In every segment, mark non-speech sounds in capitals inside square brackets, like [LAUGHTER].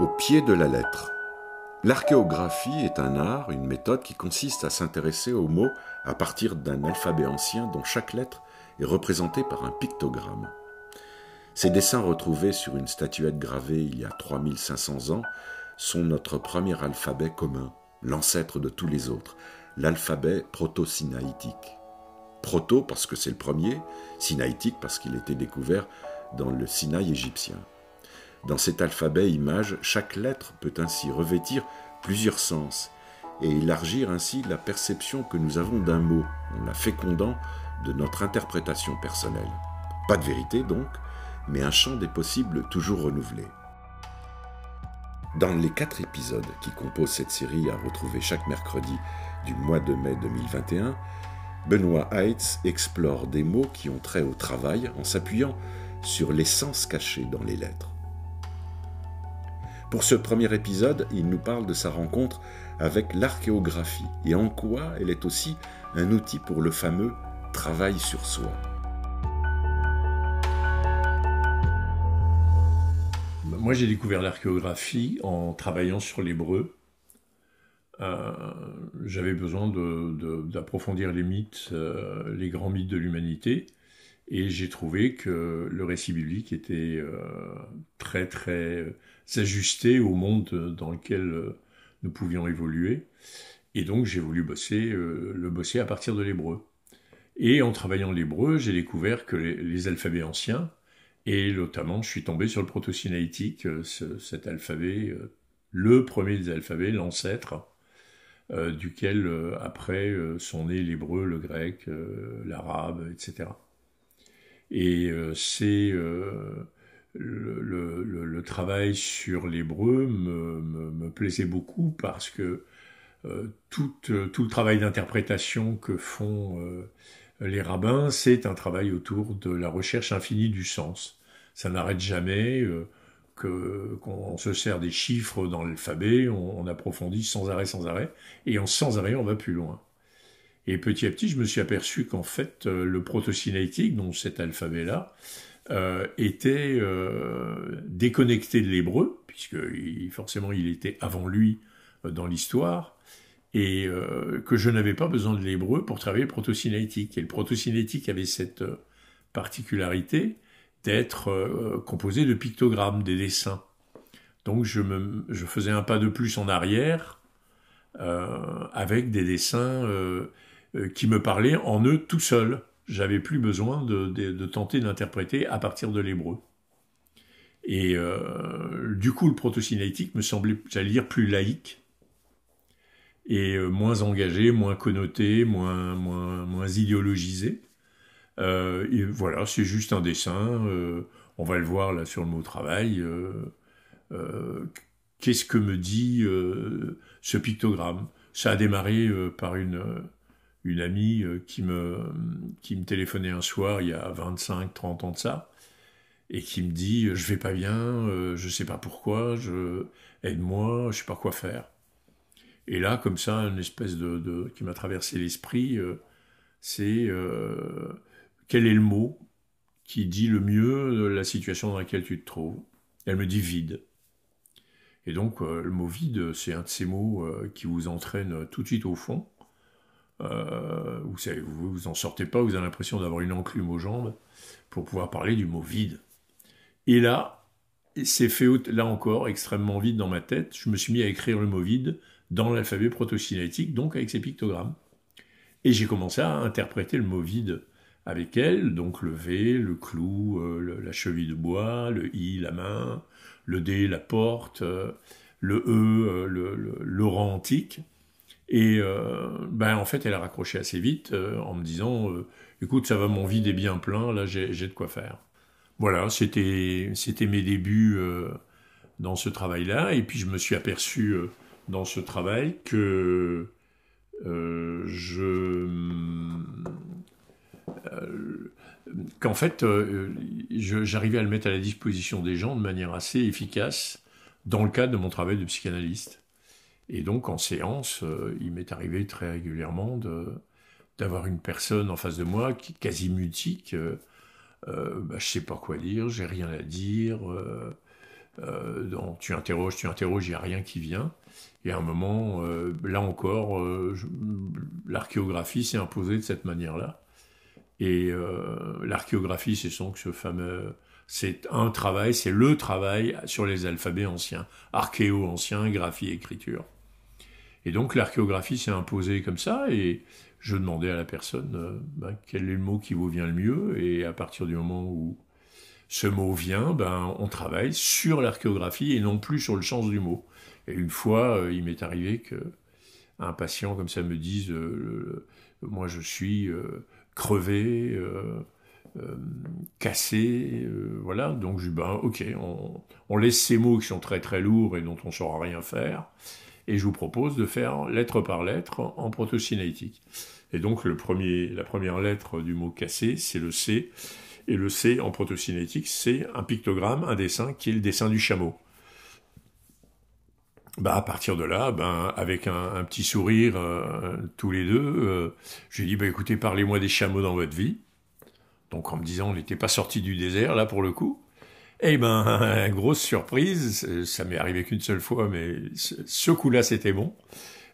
Au pied de la lettre. L'archéographie est un art, une méthode qui consiste à s'intéresser aux mots à partir d'un alphabet ancien dont chaque lettre est représentée par un pictogramme. Ces dessins retrouvés sur une statuette gravée il y a 3500 ans sont notre premier alphabet commun, l'ancêtre de tous les autres, l'alphabet proto-sinaïtique. Proto parce que c'est le premier, sinaïtique parce qu'il était découvert dans le Sinaï égyptien. Dans cet alphabet image, chaque lettre peut ainsi revêtir plusieurs sens et élargir ainsi la perception que nous avons d'un mot, en la fécondant de notre interprétation personnelle. Pas de vérité donc, mais un champ des possibles toujours renouvelé. Dans les quatre épisodes qui composent cette série à retrouver chaque mercredi du mois de mai 2021, Benoît Heitz explore des mots qui ont trait au travail en s'appuyant sur les sens cachés dans les lettres. Pour ce premier épisode, il nous parle de sa rencontre avec l'archéographie et en quoi elle est aussi un outil pour le fameux travail sur soi. Moi, j'ai découvert l'archéographie en travaillant sur l'hébreu. Euh, j'avais besoin d'approfondir les mythes, euh, les grands mythes de l'humanité. Et j'ai trouvé que le récit biblique était euh, très très ajusté au monde dans lequel euh, nous pouvions évoluer. Et donc j'ai voulu bosser, euh, le bosser à partir de l'hébreu. Et en travaillant l'hébreu, j'ai découvert que les, alphabets anciens, et notamment je suis tombé sur le proto-sinaïtique, cet alphabet, le premier des alphabets, l'ancêtre, duquel après sont nés l'hébreu, le grec, l'arabe, etc. Et euh, c'est euh, le, travail sur l'hébreu me, plaisait beaucoup parce que euh, tout, le travail d'interprétation que font les rabbins, c'est un travail autour de la recherche infinie du sens. Ça n'arrête jamais. qu'on se sert des chiffres dans l'alphabet, on, on, approfondit sans arrêt, sans arrêt, et en sans arrêt, on va plus loin. Et petit à petit, je me suis aperçu qu'en fait, euh, le proto-cinétique, donc cet alphabet-là, euh, était euh, déconnecté de l'hébreu, puisque forcément il était avant lui dans l'histoire, et que je n'avais pas besoin de l'hébreu pour travailler le proto-cinétique. Et le proto-cinétique avait cette particularité d'être composé de pictogrammes, des dessins. Donc je, faisais un pas de plus en arrière avec des dessins euh, qui me parlaient en eux tout seuls. J'avais plus besoin de, tenter d'interpréter à partir de l'hébreu. Et euh, du coup, le proto-cinétique me semblait, j'allais dire, plus laïque et euh, moins engagé, moins connoté, moins, moins, moins idéologisé. et voilà, c'est juste un dessin. on va le voir là sur le mot travail. Qu'est-ce que me dit ce pictogramme? Ça a démarré par une, une amie euh, qui me, qui me téléphonait un soir, il y a 25, 30 ans de ça, et qui me dit Je vais pas bien, euh, je sais pas pourquoi, aide-moi, je sais pas quoi faire. Et là, comme ça, une espèce de, qui m'a traversé l'esprit, euh, c'est quel est le mot qui dit le mieux la situation dans laquelle tu te trouves? Elle me dit vide. Et donc, le mot vide, c'est un de ces mots qui vous entraîne tout de suite au fond. Euh, vous savez, vous, en sortez pas, vous avez l'impression d'avoir une enclume aux jambes pour pouvoir parler du mot vide. Et là, c'est fait là encore extrêmement vide dans ma tête. Je me suis mis à écrire le mot vide dans l'alphabet proto-cinétique, donc avec ces pictogrammes. Et j'ai commencé à interpréter le mot vide avec elle, donc le V, le clou, euh, la cheville de bois, le I, la main, le D, la porte, euh, le E, le, rang antique. Et euh, ben en fait, elle a raccroché assez vite euh, en me disant euh, "Écoute, ça va, mon vide est bien plein, là j'ai de quoi faire." Voilà, c'était mes débuts dans ce travail-là, et puis je me suis aperçu dans ce travail que je qu'en fait, j'arrivais à le mettre à la disposition des gens de manière assez efficace dans le cadre de mon travail de psychanalyste. Et donc en séance, euh, il m'est arrivé très régulièrement d'avoir une personne en face de moi qui est quasi mutique. Euh, euh bah, sais pas quoi dire, j'ai rien à dire. Euh, euh, tu interroges, tu interroges, il n'y a rien qui vient. Et à un moment, là encore, l'archéographie s'est imposée de cette manière-là. Et l'archéographie, c'est ce fameux, c'est un travail, c'est le travail sur les alphabets anciens, archéo anciens, graphie, écriture. Et donc l'archéographie s'est imposée comme ça, et je demandais à la personne ben, quel est le mot qui vous vient le mieux, et à partir du moment où ce mot vient, ben, on travaille sur l'archéographie et non plus sur le sens du mot. Et une fois, euh, il m'est arrivé que un patient comme ça me dise euh, Moi, je suis euh, crevé, cassé, voilà. Donc, je dis ben, Ok, on, laisse ces mots qui sont très très lourds et dont on ne saura rien faire. Et je vous propose de faire lettre par lettre en protocinétique. Et donc, le premier, la première lettre du mot cassé, c'est le C. Et le C en protocinétique, c'est un pictogramme, un dessin qui est le dessin du chameau. Bah, à partir de là, ben, avec un, petit sourire, euh, tous les deux, euh, dit, bah, écoutez, parlez-moi des chameaux dans votre vie. Donc, en me disant, on n'était pas sorti du désert, là, pour le coup. Eh ben, [LAUGHS] grosse surprise, ça m'est arrivé qu'une seule fois, mais ce coup-là, c'était bon.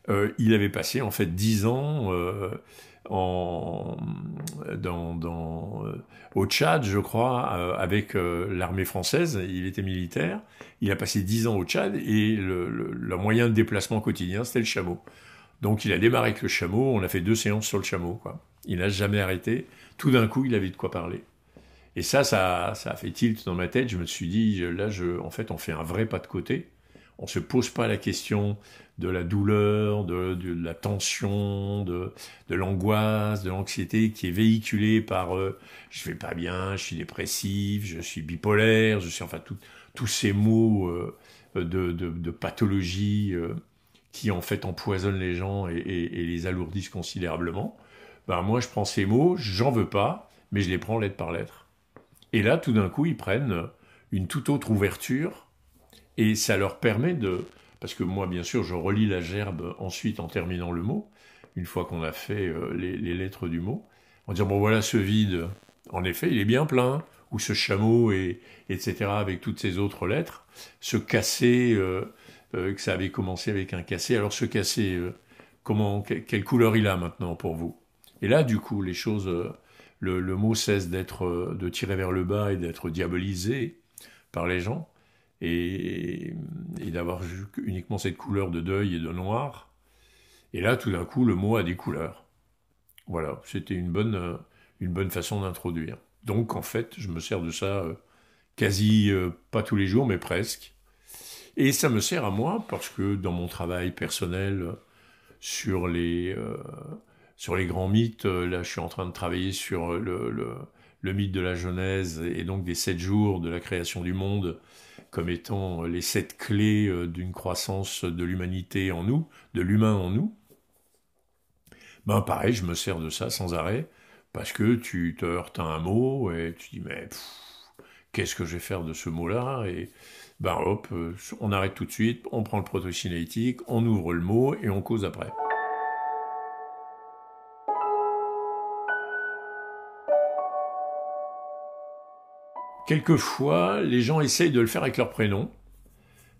Euh, il avait passé, en fait, dix ans dans, euh, au Tchad, je crois, euh, avec euh, l'armée française. Il était militaire. Il a passé dix ans au Tchad et le, moyen de déplacement quotidien, c'était le chameau. Donc il a démarré avec le chameau. On a fait deux séances sur le chameau. Il n'a jamais arrêté. Tout d'un coup, il avait de quoi parler. Et ça, ça, ça a fait tilt dans ma tête. Je me suis dit, là, je, en fait, on fait un vrai pas de côté. On se pose pas la question de la douleur, de, la tension, de, l'angoisse, de l'anxiété qui est véhiculée par euh, je vais pas bien, je suis dépressif, je suis bipolaire, je suis enfin tous ces mots euh, de, pathologie euh, qui en fait empoisonnent les gens et, les alourdissent considérablement. Ben moi je prends ces mots, j'en veux pas, mais je les prends lettre par lettre. Et là tout d'un coup ils prennent une toute autre ouverture et ça leur permet de parce que moi, bien sûr, je relis la gerbe ensuite en terminant le mot, une fois qu'on a fait euh, les, lettres du mot, en disant, bon voilà, ce vide, en effet, il est bien plein, ou ce chameau, et, etc., avec toutes ces autres lettres, ce cassé, euh, euh, que ça avait commencé avec un cassé, alors ce cassé, comment, quelle couleur il a maintenant pour vous? Et là, du coup, les choses, le, mot cesse d'être, de tirer vers le bas et d'être diabolisé par les gens, et, d'avoir uniquement cette couleur de deuil et de noir. Et là, tout d'un coup, le mot a des couleurs. Voilà, c'était une bonne, euh, une bonne façon d'introduire. Donc, en fait, je me sers de ça euh, quasi, euh, pas tous les jours, mais presque. Et ça me sert à moi parce que dans mon travail personnel sur les, sur les grands mythes, là, je suis en train de travailler sur le, le, mythe de la Genèse et donc des sept jours de la création du monde comme étant les sept clés euh, d'une croissance de l'humanité en nous, de l'humain en nous, ben pareil, je me sers de ça sans arrêt, parce que tu te heurtes à un mot et tu dis mais qu'est-ce que je vais faire de ce mot-là? Et ben hop, euh, on arrête tout de suite, on prend le protocinétique, on ouvre le mot et on cause après. Quelquefois, les gens essayent de le faire avec leur prénom.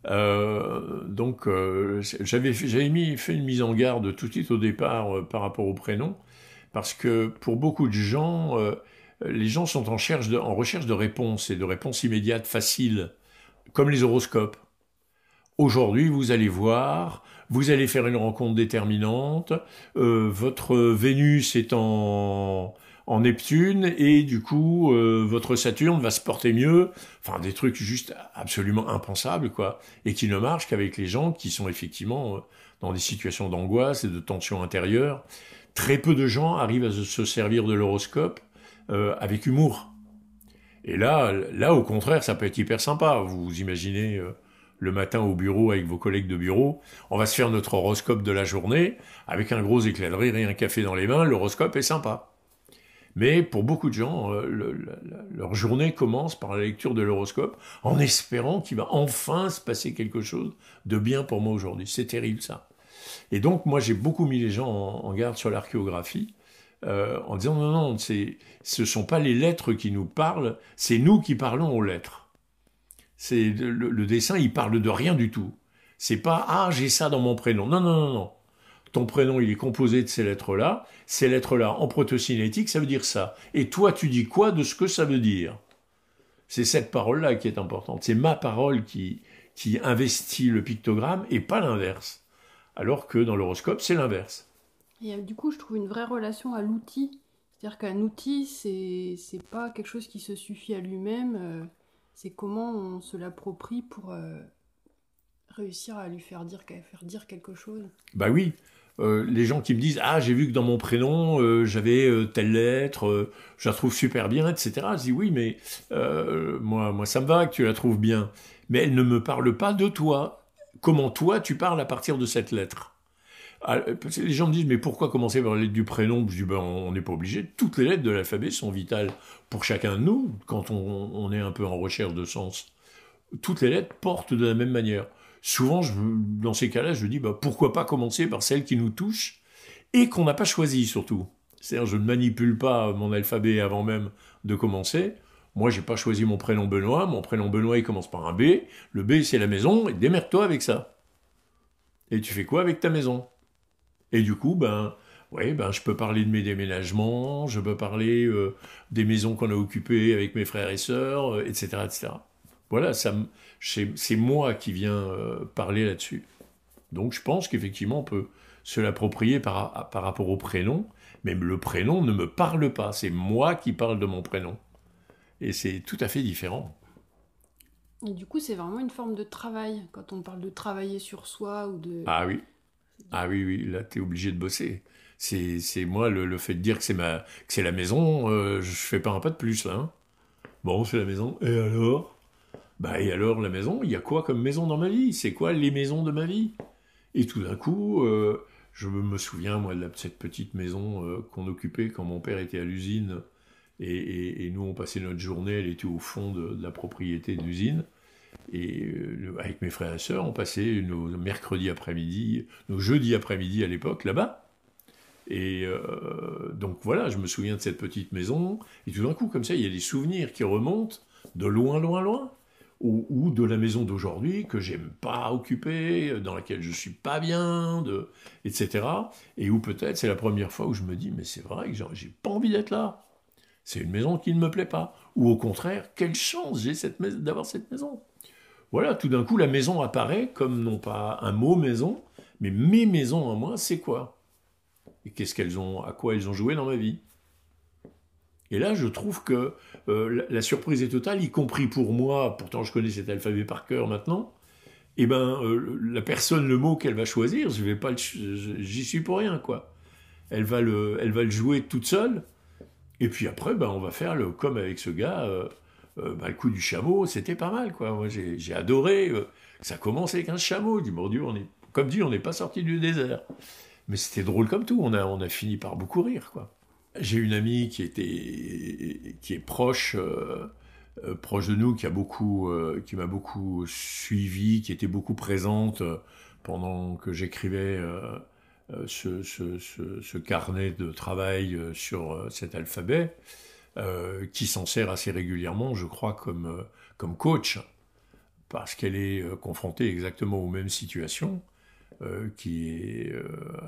Euh, donc, euh, j'avais fait une mise en garde tout de suite au départ euh, par rapport au prénom, parce que pour beaucoup de gens, les gens sont en, en recherche de réponses et de réponses immédiates, faciles, comme les horoscopes. Aujourd'hui, vous allez voir, vous allez faire une rencontre déterminante, votre Vénus est en, en Neptune et du coup euh, votre Saturne va se porter mieux. Enfin des trucs juste absolument impensables quoi et qui ne marchent qu'avec les gens qui sont effectivement euh, dans des situations d'angoisse et de tension intérieure. Très peu de gens arrivent à se servir de l'horoscope euh, avec humour. Et là, là au contraire, ça peut être hyper sympa. Vous imaginez le matin au bureau avec vos collègues de bureau, on va se faire notre horoscope de la journée avec un gros éclat de rire et un café dans les mains. L'horoscope est sympa. Mais pour beaucoup de gens, euh, leur journée commence par la lecture de l'horoscope en espérant qu'il va enfin se passer quelque chose de bien pour moi aujourd'hui. C'est terrible ça. Et donc moi j'ai beaucoup mis les gens en, garde sur l'archéographie euh, en disant non, non, ce ne sont pas les lettres qui nous parlent, c'est nous qui parlons aux lettres. C'est le, dessin, il parle de rien du tout. C'est pas ah j'ai ça dans mon prénom. Non non non non. Ton prénom, il est composé de ces lettres-là. Ces lettres-là, en protocinétique, ça veut dire ça. Et toi, tu dis quoi de ce que ça veut dire? C'est cette parole-là qui est importante. C'est ma parole qui, qui investit le pictogramme et pas l'inverse. Alors que dans l'horoscope, c'est l'inverse. Et du coup, je trouve une vraie relation à l'outil. C'est-à-dire qu'un outil, c'est, c'est pas quelque chose qui se suffit à lui-même. Euh, c'est comment on se l'approprie pour euh, réussir à lui faire dire, faire dire quelque chose. Bah oui. Euh, les gens qui me disent ah j'ai vu que dans mon prénom euh, j'avais euh, telle lettre, je la trouve super bien, etc. Je dis oui mais moi moi ça me va que tu la trouves bien, mais elle ne me parle pas de toi. Comment toi tu parles à partir de cette lettre? Ah, Les gens me disent mais pourquoi commencer par la lettre du prénom? Je dis ben on n'est pas obligé. Toutes les lettres de l'alphabet sont vitales pour chacun de nous quand on, on est un peu en recherche de sens. Toutes les lettres portent de la même manière souvent, dans ces cas-là, je dis bah, pourquoi pas commencer par celle qui nous touche et qu'on n'a pas choisi surtout. C'est-à-dire, je ne manipule pas mon alphabet avant même de commencer. Moi, j'ai pas choisi mon prénom Benoît. Mon prénom Benoît, commence par un B. Le B, c'est la maison. Et démerde-toi avec ça. Et tu fais quoi avec ta maison? Et du coup, ben, ben, je peux parler de mes déménagements. Je peux parler euh, des maisons qu'on a occupées avec mes frères et sœurs, etc., euh, etc. Voilà, c'est moi qui viens euh, parler là-dessus. Donc je pense qu'effectivement, on peut se l'approprier par, par rapport au prénom, mais le prénom ne me parle pas, c'est moi qui parle de mon prénom. Et c'est tout à fait différent. Et du coup, c'est vraiment une forme de travail, quand on parle de travailler sur soi ou de... Ah oui, ah oui, oui, là, tu es obligé de bosser. C'est moi, le, fait de dire que c'est la maison, euh, je fais pas un pas de plus, là. Hein. Bon, c'est la maison, et alors? Bah et alors la maison, il y a quoi comme maison dans ma vie? C'est quoi les maisons de ma vie? Et tout d'un coup, euh, je me souviens moi de cette petite maison euh, qu'on occupait quand mon père était à l'usine et, nous on passait notre journée, elle était au fond de, la propriété de l'usine. Et euh, avec mes frères et sœurs, on passait nos mercredis après-midi, nos jeudis après-midi à l'époque là-bas. Et donc voilà, je me souviens de cette petite maison. Et tout d'un coup, comme ça, il y a des souvenirs qui remontent de loin, loin, loin ou, de la maison d'aujourd'hui que j'aime pas occuper, dans laquelle je suis pas bien, de, etc. Et où peut-être c'est la première fois où je me dis mais c'est vrai que j'ai pas envie d'être là. C'est une maison qui ne me plaît pas. Ou au contraire, quelle chance j'ai d'avoir cette maison. Voilà, tout d'un coup la maison apparaît comme non pas un mot maison, mais mes maisons en moi, c'est quoi? Et qu'est-ce qu'elles ont, à quoi elles ont joué dans ma vie? Et là, je trouve que euh, la, surprise est totale, y compris pour moi, pourtant je connais cet alphabet par cœur maintenant, eh ben, euh, la personne, le mot qu'elle va choisir, je vais pas j'y suis pour rien, quoi. Elle va, le, elle va le jouer toute seule, et puis après, ben, on va faire le, comme avec ce gars, euh, ben, le coup du chameau, c'était pas mal, quoi. Moi, j'ai adoré, ça commençait avec un chameau, du Dieu, on est, comme dit, on n'est pas sorti du désert. Mais c'était drôle comme tout, on a, on a fini par beaucoup rire, quoi. J'ai une amie qui était qui est proche euh, euh, proche de nous, qui a beaucoup euh, qui m'a beaucoup suivi, qui était beaucoup présente pendant que j'écrivais ce, carnet de travail sur cet alphabet, qui s'en sert assez régulièrement, je crois, comme comme coach, parce qu'elle est confrontée exactement aux mêmes situations. qui est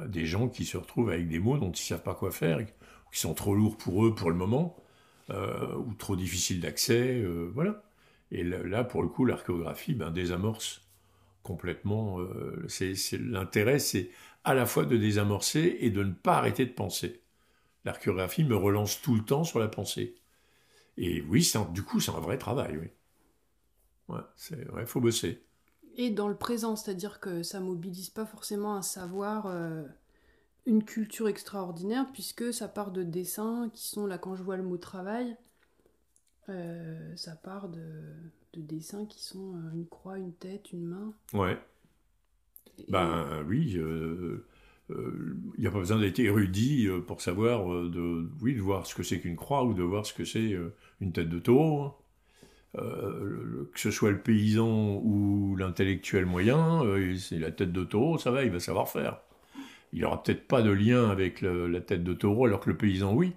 des gens qui se retrouvent avec des mots dont ils ne savent pas quoi faire, qui sont trop lourds pour eux pour le moment, euh, ou trop difficiles d'accès, euh, voilà. Et là, pour le coup, l'archéographie ben, désamorce complètement. Euh, l'intérêt, c'est à la fois de désamorcer et de ne pas arrêter de penser. L'archéographie me relance tout le temps sur la pensée. Et oui, du coup, c'est un vrai travail, oui. Ouais, faut bosser. Et dans le présent, c'est-à-dire que ça mobilise pas forcément un savoir une culture extraordinaire puisque ça part de dessins qui sont là quand je vois le mot travail euh, ça part de, dessins qui sont euh, une croix une tête une main. Ouais. Ben oui il euh, n'y a pas besoin d'être érudit pour savoir de oui de voir ce que c'est qu'une croix ou de voir ce que c'est une tête de taureau hein. que ce soit le paysan ou l'intellectuel moyen, c'est la tête de taureau, ça va, il va savoir faire il aura peut-être pas de lien avec la tête de taureau, alors que le paysan, oui.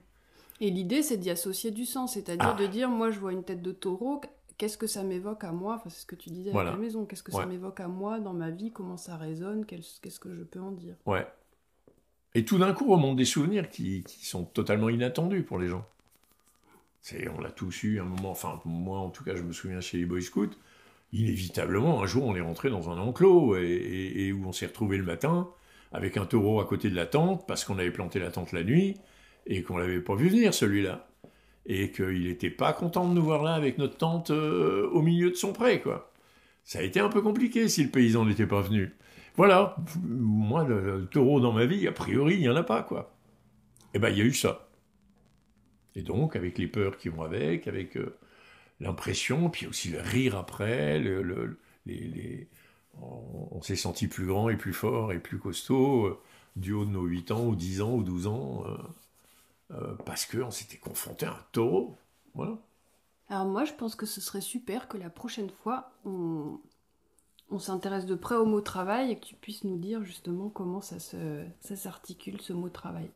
Et l'idée, c'est d'y associer du sens, c'est-à-dire ah. de dire, moi, je vois une tête de taureau, qu'est-ce que ça m'évoque à moi? Enfin, c'est ce que tu disais Voilà. à la maison. Qu'est-ce que ça m'évoque à moi dans ma vie? Comment ça résonne? Qu'est-ce que je peux en dire? Ouais. Et tout d'un coup, remontent des souvenirs qui, qui sont totalement inattendus pour les gens. C'est, on l'a tous eu à un moment, enfin, moi en tout cas, je me souviens chez les Boy Scouts, inévitablement, un jour, on est rentré dans un enclos et, et- et où on s'est retrouvé le matin avec un taureau à côté de la tente parce qu'on avait planté la tente la nuit et qu'on l'avait pas vu venir celui-là. Et qu'il n'était pas content de nous voir là avec notre tente euh, au milieu de son pré, quoi. Ça a été un peu compliqué si le paysan n'était pas venu. Voilà, moi, le, taureau dans ma vie, a priori, il n'y en a pas, quoi. Eh ben, il y a eu ça. Et donc, avec les peurs qui vont avec, avec euh, l'impression, puis aussi le rire après, le, le- les, les- on, s'est senti plus grand et plus fort et plus costaud euh, du haut de nos 8 ans, ou 10 ans, ou 12 ans, euh, euh, parce qu'on s'était confronté à un taureau. Voilà. Alors moi, je pense que ce serait super que la prochaine fois, on, s'intéresse de près au mot travail et que tu puisses nous dire justement comment ça s'articule ce mot travail.